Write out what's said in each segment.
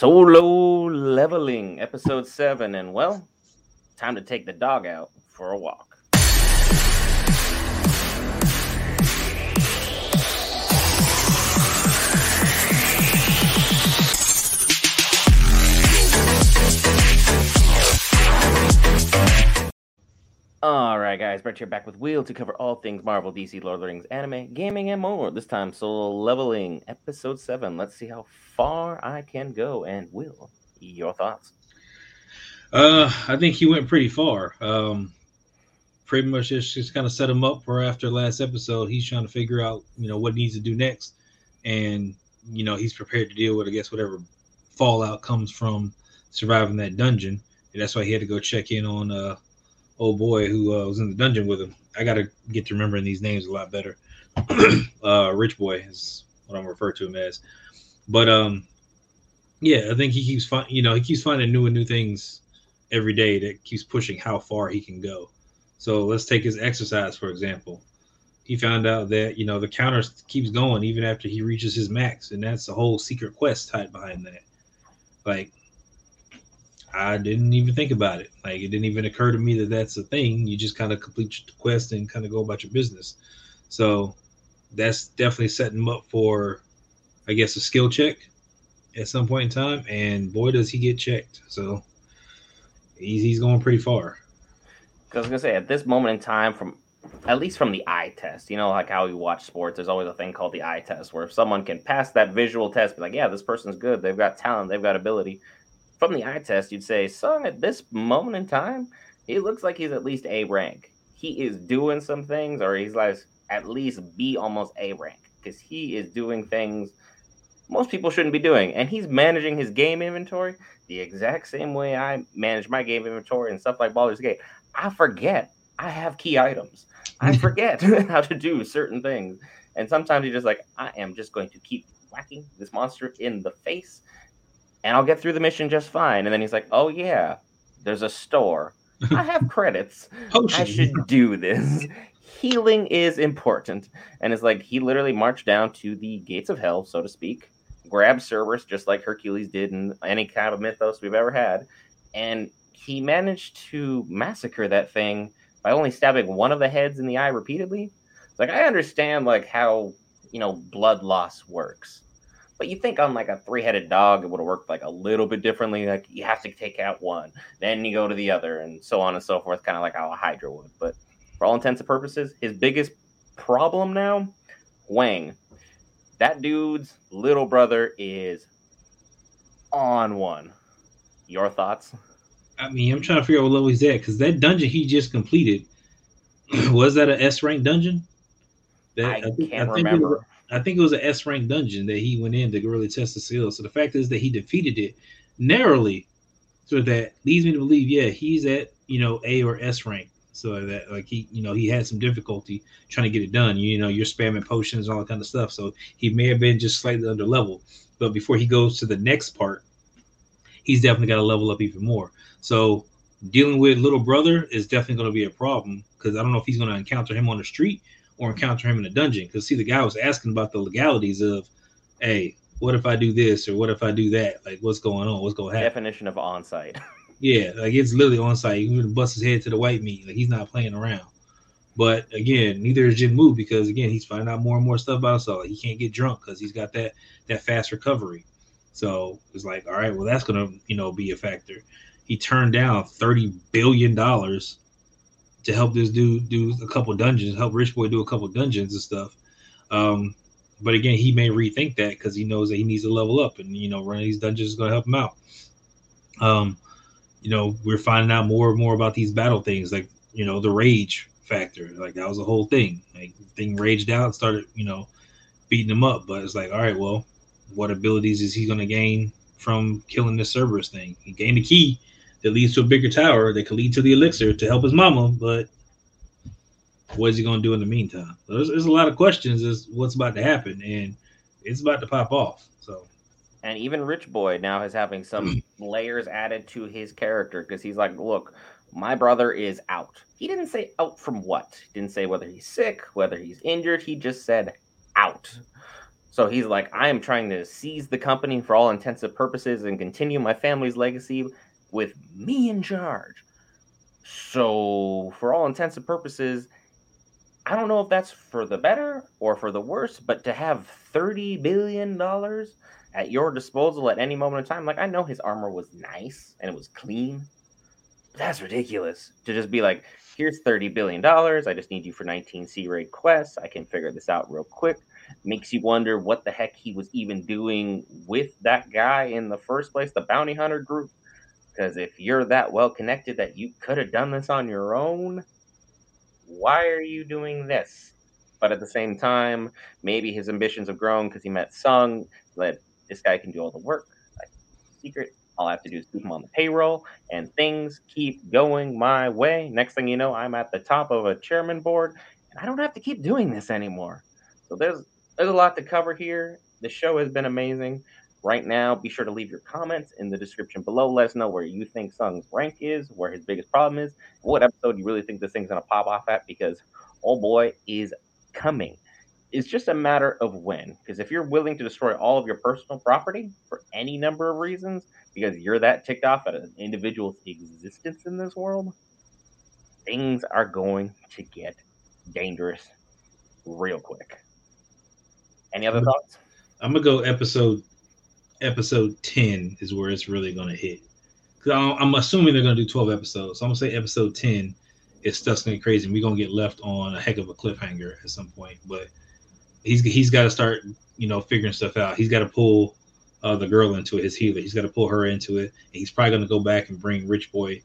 Solo leveling, episode seven, and well, time to take the dog out for a walk. All right, guys, Brett here back with Will to cover all things Marvel, DC, Lord of the Rings, anime, gaming, and more. This time, solo leveling, episode seven. Let's see how far I can go. And Will, your thoughts? Uh, I think he went pretty far. Um, pretty much just, just kind of set him up for after last episode. He's trying to figure out, you know, what he needs to do next, and you know, he's prepared to deal with, I guess, whatever fallout comes from surviving that dungeon. And that's why he had to go check in on uh old boy who uh, was in the dungeon with him. I got to get to remembering these names a lot better. uh, Rich Boy is what I'm referring to him as. But um, yeah, I think he keeps finding, you know, he keeps finding new and new things every day that keeps pushing how far he can go. So let's take his exercise for example. He found out that you know the counter keeps going even after he reaches his max, and that's a whole secret quest tied behind that. Like I didn't even think about it. Like it didn't even occur to me that that's a thing. You just kind of complete the quest and kind of go about your business. So that's definitely setting him up for, I guess, a skill check at some point in time. And boy, does he get checked. So he's he's going pretty far. I was gonna say at this moment in time, from at least from the eye test, you know, like how we watch sports, there's always a thing called the eye test, where if someone can pass that visual test, be like, yeah, this person's good, they've got talent, they've got ability from the eye test, you'd say, son, at this moment in time, he looks like he's at least A rank. He is doing some things, or he's like at least B almost A rank, because he is doing things most people shouldn't be doing. And he's managing his game inventory the exact same way I manage my game inventory and stuff like Baldur's Gate. I forget I have key items. I forget how to do certain things. And sometimes you're just like, I am just going to keep whacking this monster in the face and I'll get through the mission just fine. And then he's like, oh, yeah, there's a store. I have credits. I should do this. Healing is important. And it's like he literally marched down to the gates of hell, so to speak, grabbed Cerberus just like Hercules did in any kind of mythos we've ever had. And he managed to massacre that thing by only stabbing one of the heads in the eye repeatedly. It's like I understand like how you know blood loss works but you think on like a three-headed dog, it would have worked like a little bit differently. Like you have to take out one, then you go to the other, and so on and so forth, kind of like how a Hydra would. But for all intents and purposes, his biggest problem now, Hwang, that dude's little brother is on one. Your thoughts? I mean, I'm trying to figure out what level he's at because that dungeon he just completed was that an S rank dungeon? That, I, I, think, can't I remember. I think it was an S rank dungeon that he went in to really test the skills. So the fact is that he defeated it narrowly, so that leads me to believe, yeah, he's at you know A or S rank. So that like he, you know, he had some difficulty trying to get it done. You know, you're spamming potions, all that kind of stuff. So he may have been just slightly under level. But before he goes to the next part, he's definitely got to level up even more. So dealing with little brother is definitely going to be a problem because I don't know if he's going to encounter him on the street or encounter him in a dungeon. Because see, the guy was asking about the legalities of, hey, what if I do this or what if I do that? Like, what's going on? What's going to happen? Definition of on site. yeah, like it's literally on site. You can bust his head to the white meat. Like he's not playing around. But again, neither is Jim Jinmu because again he's finding out more and more stuff about himself. Like, he can't get drunk because he's got that that fast recovery. So it's like, all right, well that's gonna you know be a factor. He turned down thirty billion dollars to help this dude do a couple dungeons, help Rich Boy do a couple dungeons and stuff. Um, but again, he may rethink that because he knows that he needs to level up, and you know, running these dungeons is to help him out. Um, you know, we're finding out more and more about these battle things, like you know, the rage factor. Like that was a whole thing. Like thing raged out started, you know, beating him up. But it's like, all right, well, what abilities is he going to gain from killing this Cerberus thing? He gained a key that leads to a bigger tower that could lead to the elixir to help his mama. But what is he going to do in the meantime? There's, there's a lot of questions as what's about to happen, and it's about to pop off. So, and even Rich Boy now is having some hmm. layers added to his character because he's like, look, my brother is out. He didn't say out from what. He didn't say whether he's sick, whether he's injured. He just said out. So he's like, I am trying to seize the company for all intensive purposes and continue my family's legacy with me in charge. So, for all intensive purposes, I don't know if that's for the better or for the worse, but to have $30 billion at your disposal at any moment in time, like I know his armor was nice and it was clean. But that's ridiculous to just be like, here's $30 billion. I just need you for 19 C rate quests. I can figure this out real quick. Makes you wonder what the heck he was even doing with that guy in the first place, the bounty hunter group. Because if you're that well connected that you could have done this on your own, why are you doing this? But at the same time, maybe his ambitions have grown because he met Sung, that this guy can do all the work. Like, secret, all I have to do is keep him on the payroll, and things keep going my way. Next thing you know, I'm at the top of a chairman board, and I don't have to keep doing this anymore. So there's there's a lot to cover here. The show has been amazing. Right now, be sure to leave your comments in the description below. Let us know where you think Sung's rank is, where his biggest problem is, what episode you really think this thing's gonna pop off at, because oh boy is coming. It's just a matter of when. Because if you're willing to destroy all of your personal property for any number of reasons, because you're that ticked off at an individual's existence in this world, things are going to get dangerous real quick. Any other thoughts? I'm gonna go episode episode 10 is where it's really going to hit. Because I'm assuming they're going to do 12 episodes. So I'm going to say episode 10 is stuff's to be crazy. And we're going to get left on a heck of a cliffhanger at some point. But he's he's got to start, you know, figuring stuff out. He's got to pull uh, the girl into it, his healer. He's got to pull her into it. And he's probably going to go back and bring Rich Boy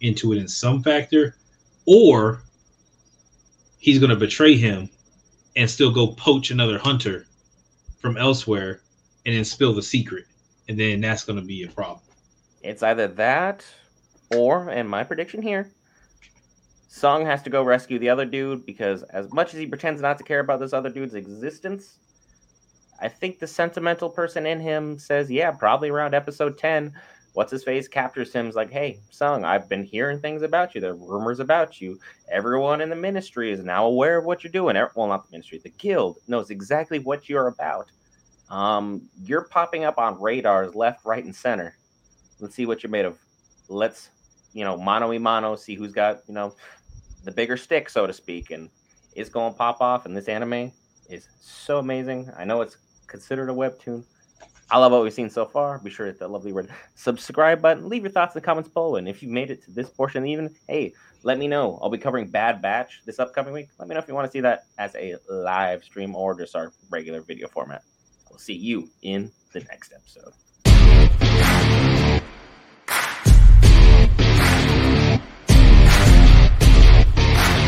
into it in some factor. Or he's going to betray him and still go poach another hunter from elsewhere and then spill the secret, and then that's going to be a problem. It's either that, or, and my prediction here, Sung has to go rescue the other dude because, as much as he pretends not to care about this other dude's existence, I think the sentimental person in him says, yeah, probably around episode 10, what's his face captures him is like, hey, Sung, I've been hearing things about you. There are rumors about you. Everyone in the ministry is now aware of what you're doing. Well, not the ministry, the guild knows exactly what you're about. Um, you're popping up on radars left, right, and center. Let's see what you're made of. Let's, you know, mano y mano, see who's got, you know, the bigger stick, so to speak. And it's going to pop off. And this anime is so amazing. I know it's considered a webtoon. I love what we've seen so far. Be sure to hit that lovely red subscribe button. Leave your thoughts in the comments below. And if you made it to this portion evening, hey, let me know. I'll be covering Bad Batch this upcoming week. Let me know if you want to see that as a live stream or just our regular video format. We'll see you in the next episode.